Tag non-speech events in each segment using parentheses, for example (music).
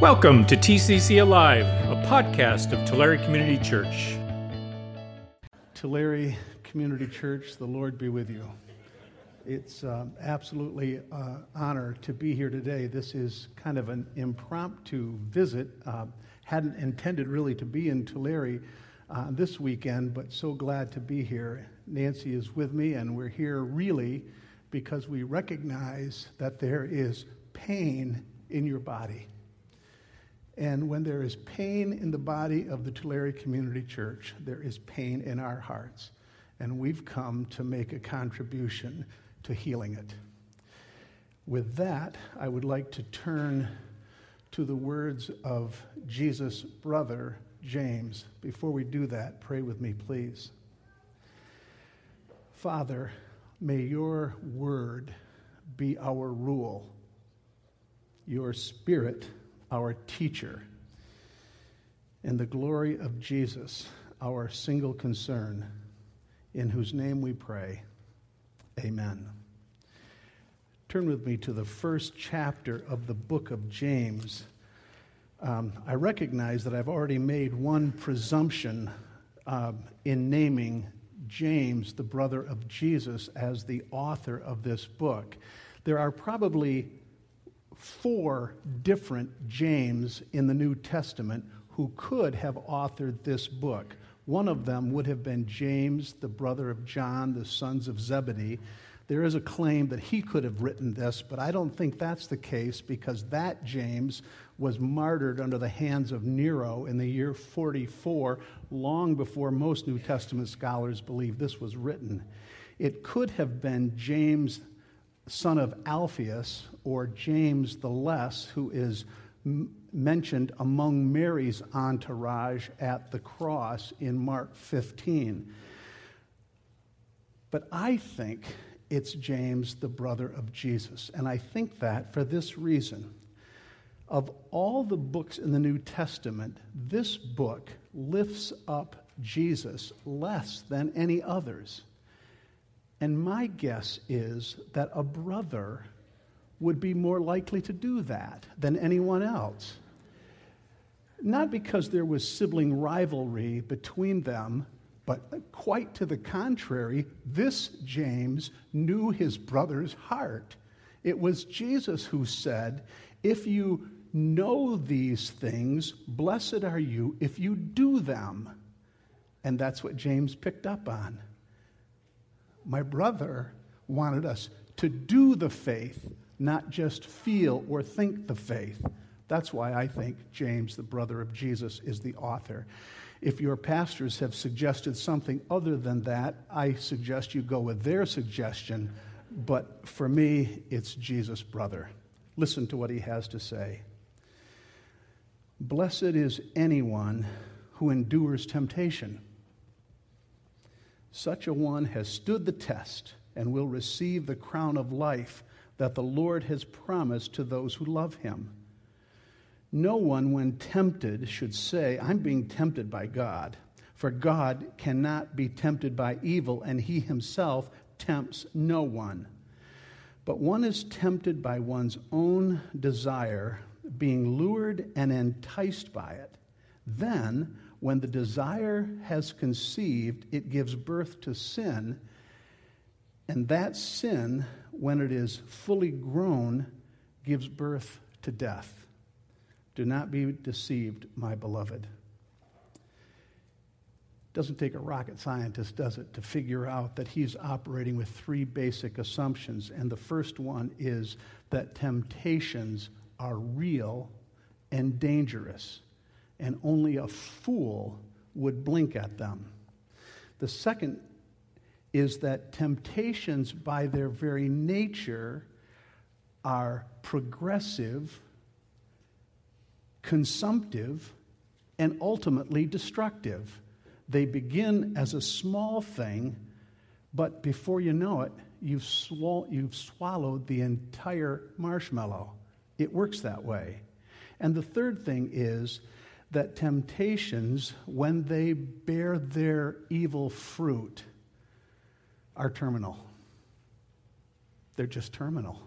Welcome to TCC Alive, a podcast of Tulare Community Church. Tulare Community Church, the Lord be with you. It's um, absolutely an uh, honor to be here today. This is kind of an impromptu visit. Uh, hadn't intended really to be in Tulare uh, this weekend, but so glad to be here. Nancy is with me, and we're here really because we recognize that there is pain in your body. And when there is pain in the body of the Tulare Community Church, there is pain in our hearts. And we've come to make a contribution to healing it. With that, I would like to turn to the words of Jesus' brother, James. Before we do that, pray with me, please. Father, may your word be our rule, your spirit our teacher, and the glory of Jesus, our single concern, in whose name we pray. Amen. Turn with me to the first chapter of the book of James. Um, I recognize that I've already made one presumption uh, in naming James, the brother of Jesus, as the author of this book. There are probably four different James in the New Testament who could have authored this book. One of them would have been James, the brother of John, the sons of Zebedee. There is a claim that he could have written this, but I don't think that's the case because that James was martyred under the hands of Nero in the year 44, long before most New Testament scholars believe this was written. It could have been James son of Alphaeus, or James the Less, who is m- mentioned among Mary's entourage at the cross in Mark 15. But I think it's James, the brother of Jesus. And I think that for this reason. Of all the books in the New Testament, this book lifts up Jesus less than any others. And my guess is that a brother would be more likely to do that than anyone else. Not because there was sibling rivalry between them, but quite to the contrary, this James knew his brother's heart. It was Jesus who said, If you know these things, blessed are you if you do them. And that's what James picked up on my brother wanted us to do the faith, not just feel or think the faith. That's why I think James, the brother of Jesus, is the author. If your pastors have suggested something other than that, I suggest you go with their suggestion. But for me, it's Jesus' brother. Listen to what he has to say. Blessed is anyone who endures temptation such a one has stood the test and will receive the crown of life that the Lord has promised to those who love him. No one, when tempted, should say, I'm being tempted by God, for God cannot be tempted by evil, and he himself tempts no one. But one is tempted by one's own desire, being lured and enticed by it. Then, when the desire has conceived, it gives birth to sin. And that sin, when it is fully grown, gives birth to death. Do not be deceived, my beloved. Doesn't take a rocket scientist, does it, to figure out that he's operating with three basic assumptions. And the first one is that temptations are real and dangerous and only a fool would blink at them. The second is that temptations, by their very nature, are progressive, consumptive, and ultimately destructive. They begin as a small thing, but before you know it, you've, you've swallowed the entire marshmallow. It works that way. And the third thing is that temptations, when they bear their evil fruit, are terminal. They're just terminal.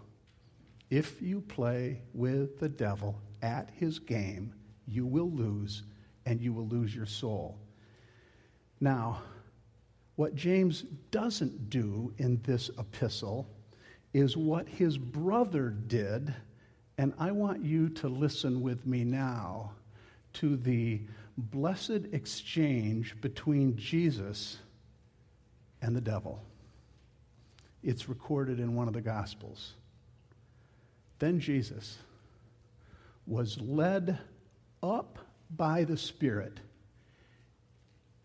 If you play with the devil at his game, you will lose, and you will lose your soul. Now, what James doesn't do in this epistle is what his brother did, and I want you to listen with me now to the blessed exchange between Jesus and the devil. It's recorded in one of the Gospels. Then Jesus was led up by the Spirit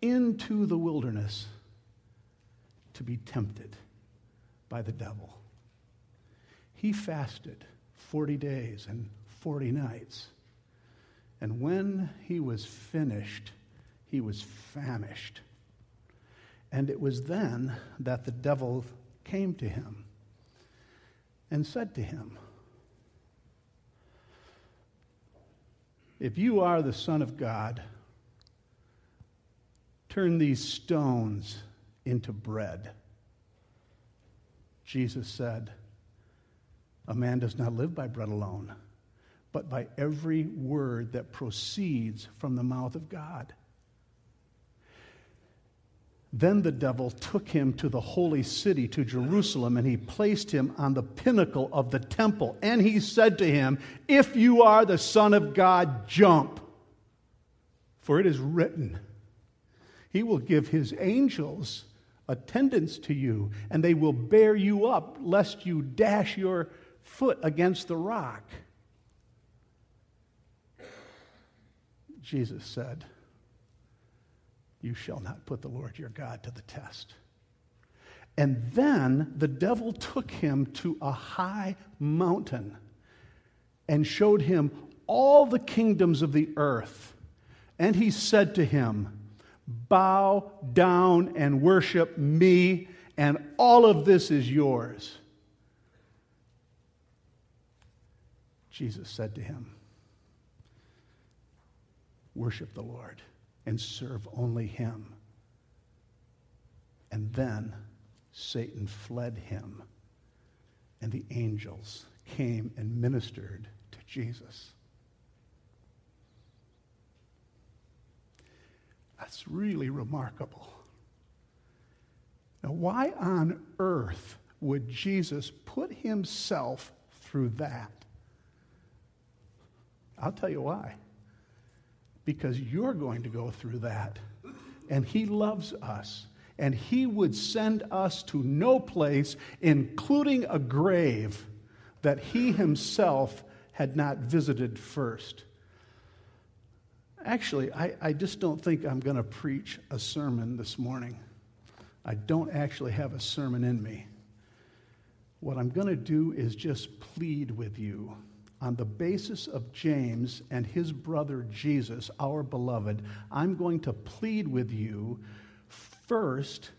into the wilderness to be tempted by the devil. He fasted 40 days and 40 nights. And when he was finished, he was famished. And it was then that the devil came to him and said to him, If you are the Son of God, turn these stones into bread. Jesus said, A man does not live by bread alone, but by every word that proceeds from the mouth of God. Then the devil took him to the holy city, to Jerusalem, and he placed him on the pinnacle of the temple. And he said to him, If you are the Son of God, jump. For it is written, He will give His angels attendance to you, and they will bear you up, lest you dash your foot against the rock. Jesus said, you shall not put the Lord your God to the test. And then the devil took him to a high mountain and showed him all the kingdoms of the earth. And he said to him, Bow down and worship me, and all of this is yours. Jesus said to him, Worship the Lord and serve only him. And then Satan fled him, and the angels came and ministered to Jesus. That's really remarkable. Now, why on earth would Jesus put himself through that? I'll tell you why because you're going to go through that. And He loves us. And He would send us to no place, including a grave, that He Himself had not visited first. Actually, I, I just don't think I'm going to preach a sermon this morning. I don't actually have a sermon in me. What I'm going to do is just plead with you on the basis of James and his brother Jesus, our beloved, I'm going to plead with you first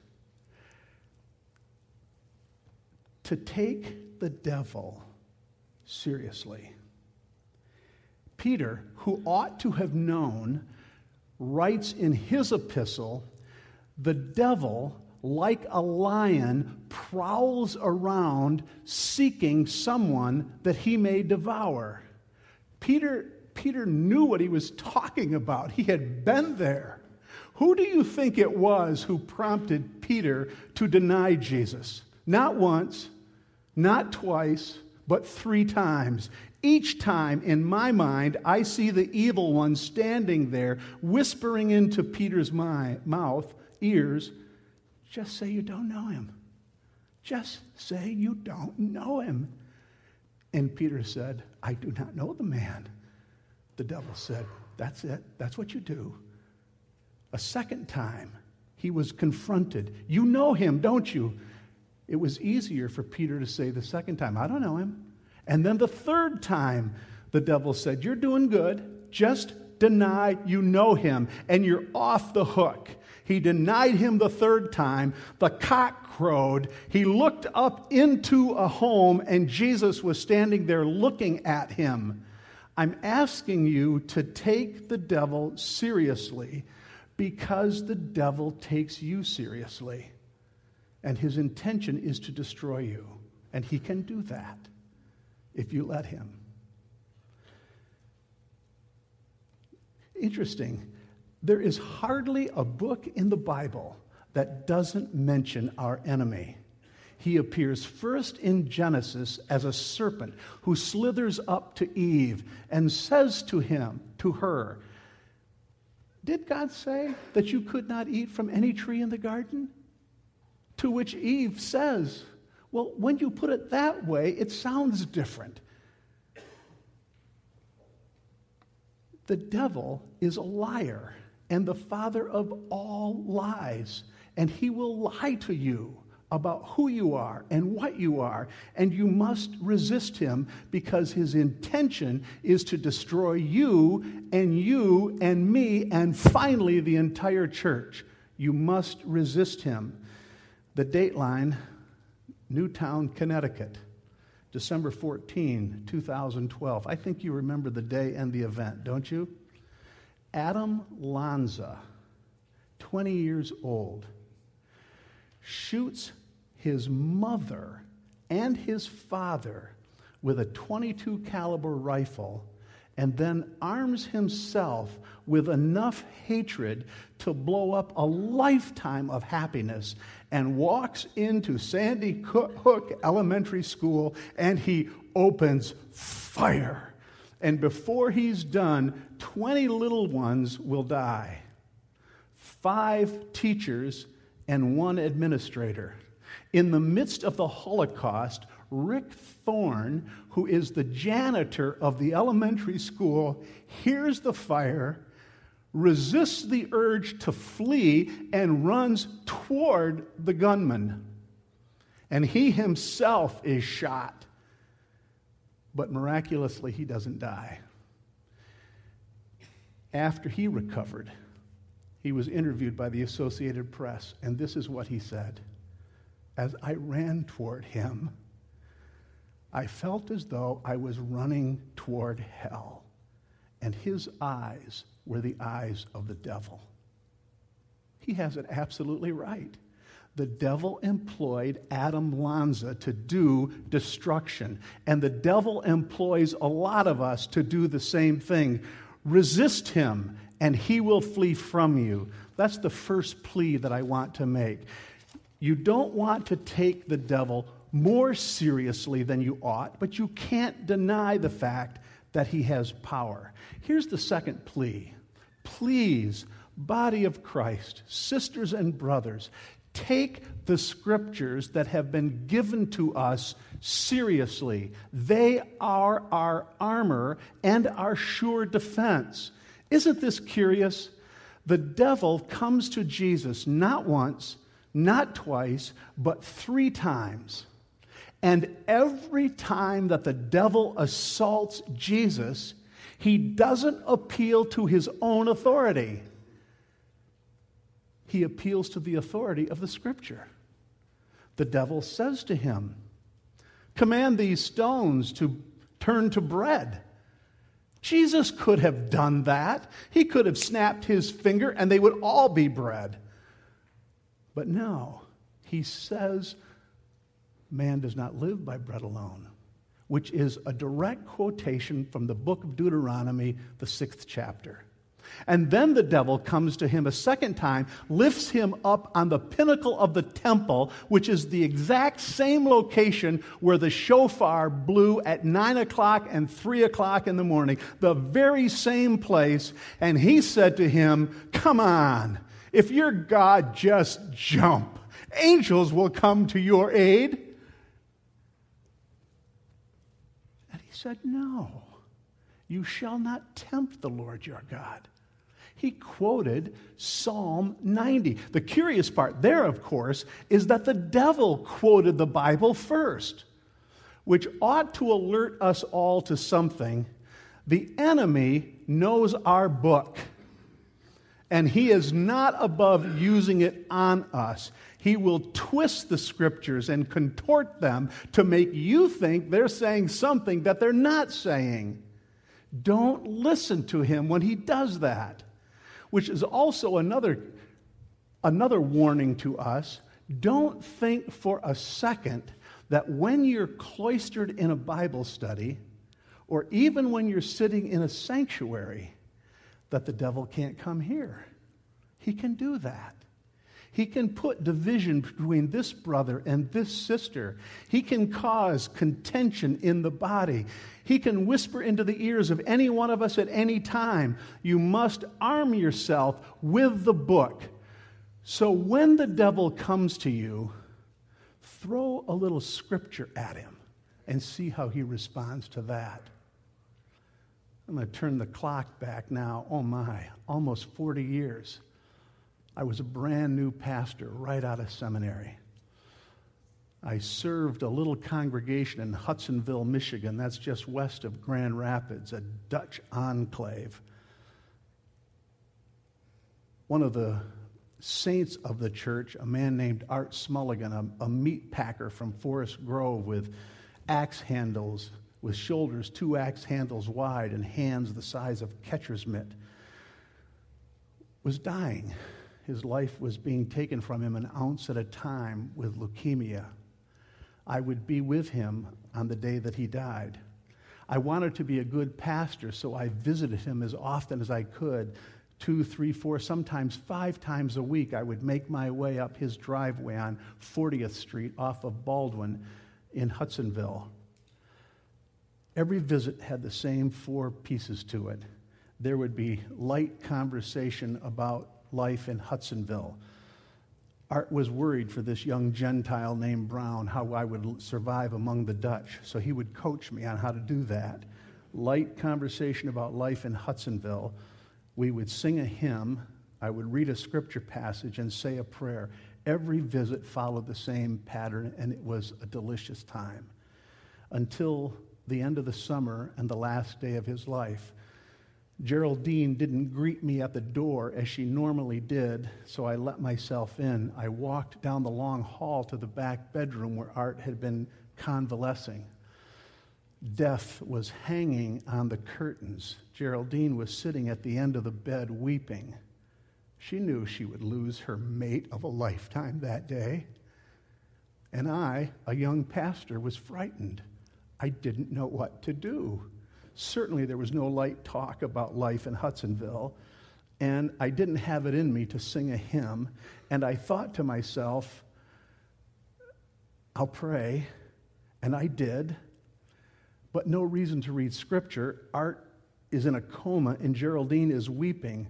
to take the devil seriously. Peter, who ought to have known, writes in his epistle the devil like a lion, prowls around seeking someone that he may devour. Peter, Peter knew what he was talking about, he had been there. Who do you think it was who prompted Peter to deny Jesus? Not once, not twice, but three times. Each time, in my mind, I see the evil one standing there, whispering into Peter's mouth, ears, just say you don't know him. Just say you don't know him. And Peter said, I do not know the man. The devil said, That's it. That's what you do. A second time, he was confronted. You know him, don't you? It was easier for Peter to say the second time, I don't know him. And then the third time, the devil said, You're doing good. Just deny you know him, and you're off the hook. He denied him the third time. The cock crowed. He looked up into a home, and Jesus was standing there looking at him. I'm asking you to take the devil seriously because the devil takes you seriously. And his intention is to destroy you. And he can do that. if you let him. Interesting. There is hardly a book in the Bible that doesn't mention our enemy. He appears first in Genesis as a serpent who slithers up to Eve and says to him, to her, Did God say that you could not eat from any tree in the garden? To which Eve says, Well, when you put it that way, it sounds different. The devil is a liar and the father of all lies, and he will lie to you about who you are and what you are, and you must resist him because his intention is to destroy you and you and me and finally the entire church. You must resist him. The dateline Newtown, Connecticut. December 14, 2012. I think you remember the day and the event, don't you? Adam Lanza, 20 years old, shoots his mother and his father with a 22 caliber rifle and then arms himself with enough hatred to blow up a lifetime of happiness and walks into Sandy Hook Elementary School and he opens fire. And before he's done, 20 little ones will die. Five teachers and one administrator. In the midst of the Holocaust, Rick Thorne, who is the janitor of the elementary school, hears the fire resists the urge to flee and runs toward the gunman. And he himself is shot. But miraculously, he doesn't die. After he recovered, he was interviewed by the Associated Press, and this is what he said As I ran toward him, I felt as though I was running toward hell, and his eyes were the eyes of the devil. He has it absolutely right. The devil employed Adam Lanza to do destruction, and the devil employs a lot of us to do the same thing. Resist him, and he will flee from you. That's the first plea that I want to make. You don't want to take the devil more seriously than you ought, but you can't deny the fact that he has power. Here's the second plea Please, body of Christ, sisters and brothers, take the scriptures that have been given to us seriously. They are our armor and our sure defense. Isn't this curious? The devil comes to Jesus not once, not twice, but three times. And every time that the devil assaults Jesus, he doesn't appeal to his own authority, he appeals to the authority of the scripture. The devil says to him, Command these stones to turn to bread. Jesus could have done that. He could have snapped his finger and they would all be bread. But no, he says, Man does not live by bread alone, which is a direct quotation from the book of Deuteronomy, the sixth chapter. And then the devil comes to him a second time, lifts him up on the pinnacle of the temple, which is the exact same location where the shofar blew at 9 o'clock and 3 o'clock in the morning, the very same place. And he said to him, Come on, if you're God, just jump. Angels will come to your aid. And he said, No, you shall not tempt the Lord your God. He quoted Psalm 90. The curious part there, of course, is that the devil quoted the Bible first, which ought to alert us all to something. The enemy knows our book, and he is not above using it on us. He will twist the scriptures and contort them to make you think they're saying something that they're not saying. Don't listen to him when he does that, which is also another, another warning to us. Don't think for a second that when you're cloistered in a Bible study, or even when you're sitting in a sanctuary, that the devil can't come here. He can do that. He can put division between this brother and this sister. He can cause contention in the body. He can whisper into the ears of any one of us at any time. You must arm yourself with the book. So when the devil comes to you, throw a little scripture at him and see how he responds to that. I'm going to turn the clock back now. Oh my, almost 40 years. I was a brand new pastor right out of seminary. I served a little congregation in Hudsonville, Michigan. That's just west of Grand Rapids, a Dutch enclave. One of the saints of the church, a man named Art Smulligan, a, a meat packer from Forest Grove with axe handles, with shoulders two axe handles wide and hands the size of catcher's mitt, was dying. His life was being taken from him an ounce at a time with leukemia. I would be with him on the day that he died. I wanted to be a good pastor, so I visited him as often as I could two, three, four, sometimes five times a week, I would make my way up his driveway on 40th Street off of Baldwin in Hudsonville. Every visit had the same four pieces to it. There would be light conversation about life in Hudsonville. Art was worried for this young Gentile named Brown, how I would survive among the Dutch. So he would coach me on how to do that. Light conversation about life in Hudsonville we would sing a hymn, I would read a scripture passage, and say a prayer. Every visit followed the same pattern, and it was a delicious time until the end of the summer and the last day of his life. Geraldine didn't greet me at the door as she normally did, so I let myself in. I walked down the long hall to the back bedroom where Art had been convalescing. Death was hanging on the curtains. Geraldine was sitting at the end of the bed weeping. She knew she would lose her mate of a lifetime that day. And I, a young pastor, was frightened. I didn't know what to do. Certainly, there was no light talk about life in Hudsonville, and I didn't have it in me to sing a hymn. And I thought to myself, I'll pray. And I did but no reason to read scripture. Art is in a coma, and Geraldine is weeping.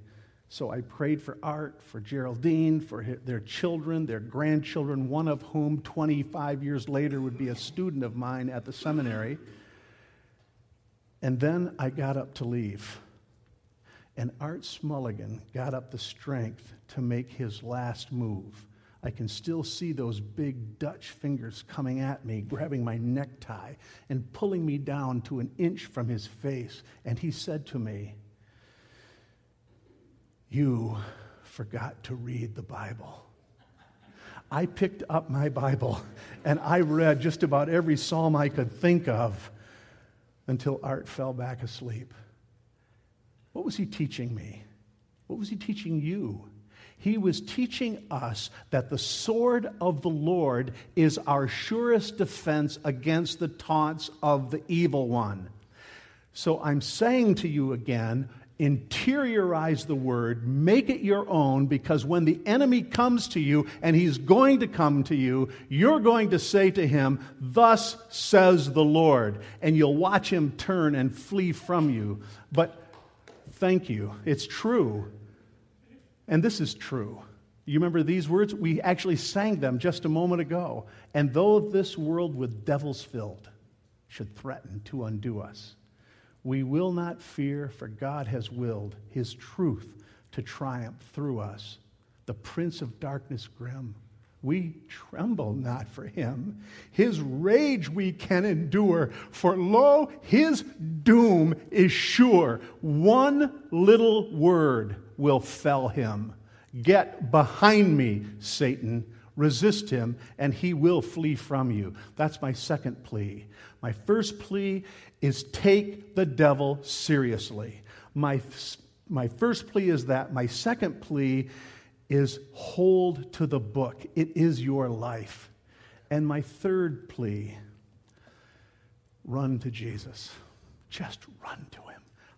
So I prayed for Art, for Geraldine, for their children, their grandchildren, one of whom 25 years later would be a student of mine at the seminary. And then I got up to leave. And Art Smulligan got up the strength to make his last move. I can still see those big Dutch fingers coming at me, grabbing my necktie and pulling me down to an inch from his face. And he said to me, You forgot to read the Bible. I picked up my Bible and I read just about every psalm I could think of until Art fell back asleep. What was he teaching me? What was he teaching you? He was teaching us that the sword of the Lord is our surest defense against the taunts of the evil one. So I'm saying to you again, interiorize the word, make it your own, because when the enemy comes to you, and he's going to come to you, you're going to say to him, Thus says the Lord. And you'll watch him turn and flee from you. But thank you, it's true. And this is true. You remember these words? We actually sang them just a moment ago. And though this world with devils filled should threaten to undo us, we will not fear, for God has willed his truth to triumph through us. The prince of darkness grim, we tremble not for him. His rage we can endure, for lo, his doom is sure. One little word will fell him. Get behind me, Satan. Resist him, and he will flee from you. That's my second plea. My first plea is take the devil seriously. My, my first plea is that. My second plea is hold to the book. It is your life. And my third plea run to Jesus. Just run to him.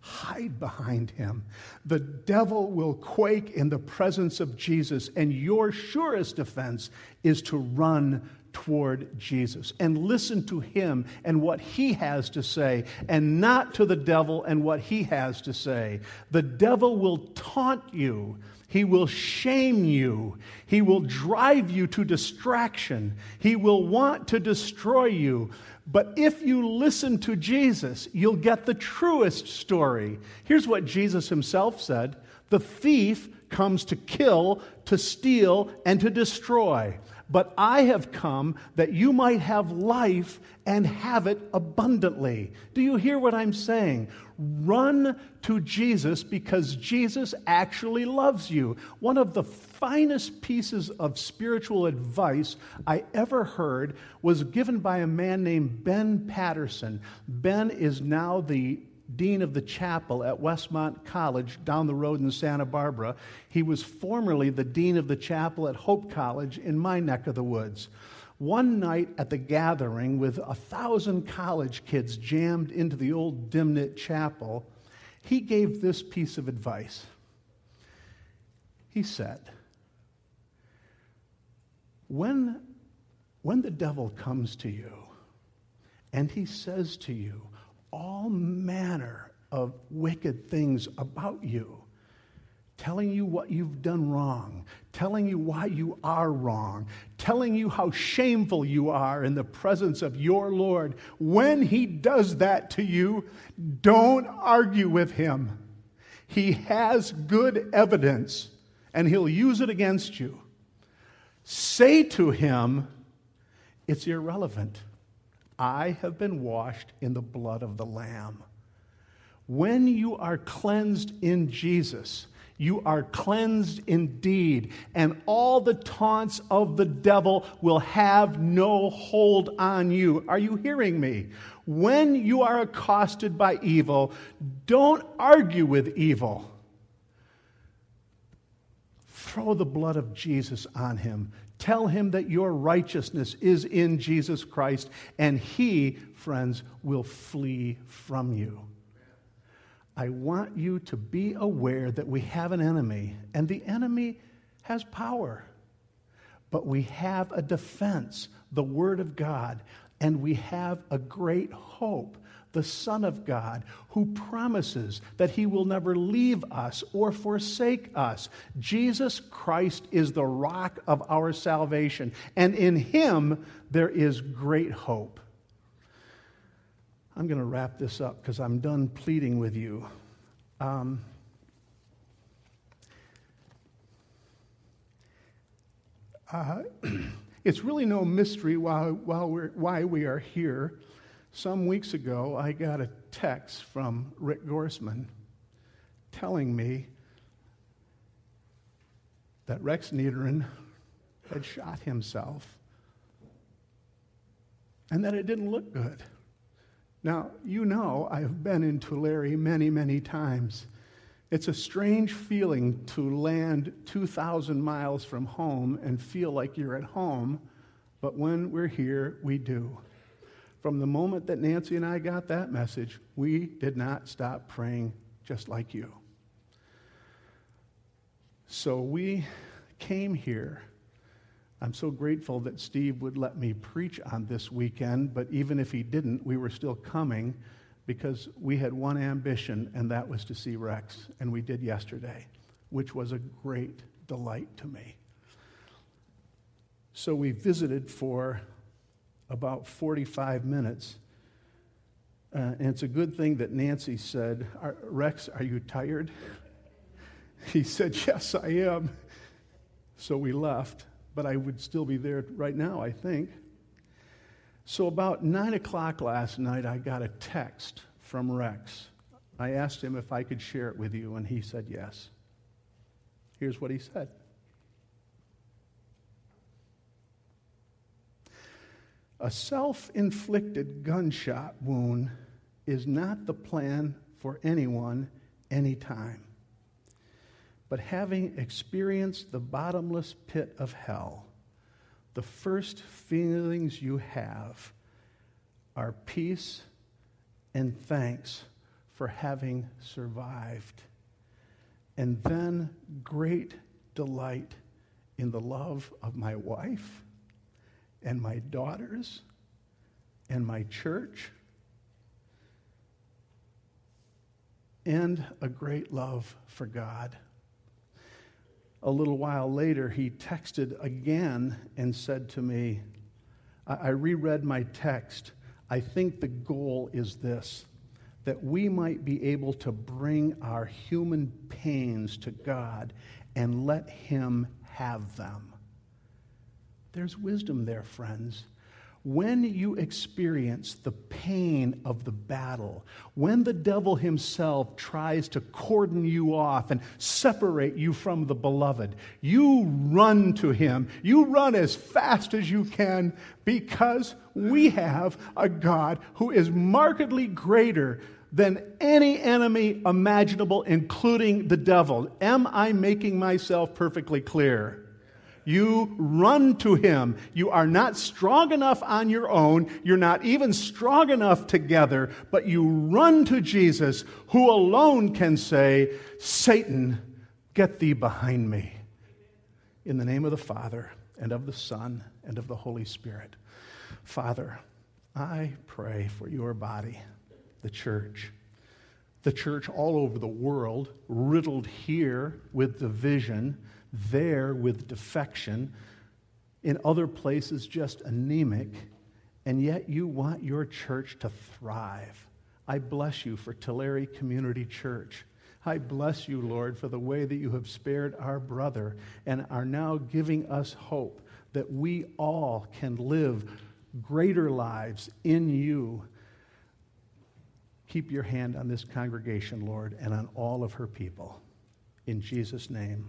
Hide behind him. The devil will quake in the presence of Jesus, and your surest defense is to run toward Jesus and listen to him and what he has to say, and not to the devil and what he has to say. The devil will taunt you. He will shame you. He will drive you to distraction. He will want to destroy you. But if you listen to Jesus, you'll get the truest story. Here's what Jesus himself said The thief comes to kill, to steal, and to destroy. But I have come that you might have life and have it abundantly. Do you hear what I'm saying? Run to Jesus because Jesus actually loves you. One of the finest pieces of spiritual advice I ever heard was given by a man named Ben Patterson. Ben is now the dean of the chapel at Westmont College down the road in Santa Barbara. He was formerly the dean of the chapel at Hope College in my neck of the woods. One night at the gathering, with a thousand college kids jammed into the old Dimnent chapel, he gave this piece of advice. He said, when, when the devil comes to you and he says to you, all manner of wicked things about you, telling you what you've done wrong, telling you why you are wrong, telling you how shameful you are in the presence of your Lord. When he does that to you, don't argue with him. He has good evidence and he'll use it against you. Say to him, it's irrelevant. I have been washed in the blood of the Lamb. When you are cleansed in Jesus, you are cleansed indeed, and all the taunts of the devil will have no hold on you. Are you hearing me? When you are accosted by evil, don't argue with evil. Throw the blood of Jesus on him. Tell him that your righteousness is in Jesus Christ, and he, friends, will flee from you. I want you to be aware that we have an enemy, and the enemy has power. But we have a defense, the Word of God, and we have a great hope the Son of God, who promises that he will never leave us or forsake us. Jesus Christ is the rock of our salvation, and in him there is great hope. I'm going to wrap this up because I'm done pleading with you. Um, uh, (clears throat) it's really no mystery why, why, we're, why we are here. Some weeks ago, I got a text from Rick Gorsman telling me that Rex Niederin had shot himself and that it didn't look good. Now, you know I have been in Tulare many, many times. It's a strange feeling to land 2,000 miles from home and feel like you're at home, but when we're here, we do. From the moment that Nancy and I got that message, we did not stop praying just like you. So we came here. I'm so grateful that Steve would let me preach on this weekend, but even if he didn't, we were still coming because we had one ambition, and that was to see Rex, and we did yesterday, which was a great delight to me. So we visited for about 45 minutes. Uh, and it's a good thing that Nancy said, Rex, are you tired? (laughs) He said, Yes, I am. So we left, but I would still be there right now, I think. So about 9 o'clock last night, I got a text from Rex. I asked him if I could share it with you, and he said yes. Here's what he said A self inflicted gunshot wound is not the plan for anyone anytime. But having experienced the bottomless pit of hell, the first feelings you have are peace and thanks for having survived. And then great delight in the love of my wife and my daughters and my church. And a great love for God. A little while later, he texted again and said to me, I reread my text. I think the goal is this that we might be able to bring our human pains to God and let Him have them. There's wisdom there, friends. When you experience the pain of the battle, when the devil himself tries to cordon you off and separate you from the beloved, you run to him. You run as fast as you can because we have a God who is markedly greater than any enemy imaginable, including the devil. Am I making myself perfectly clear? You run to him. You are not strong enough on your own. You're not even strong enough together, but you run to Jesus, who alone can say, Satan, get thee behind me. In the name of the Father, and of the Son, and of the Holy Spirit. Father, I pray for your body, the church. The church all over the world, riddled here with division there with defection, in other places just anemic, and yet you want your church to thrive. I bless you for Tulare Community Church. I bless you, Lord, for the way that you have spared our brother and are now giving us hope that we all can live greater lives in you. Keep your hand on this congregation, Lord, and on all of her people. In Jesus' name.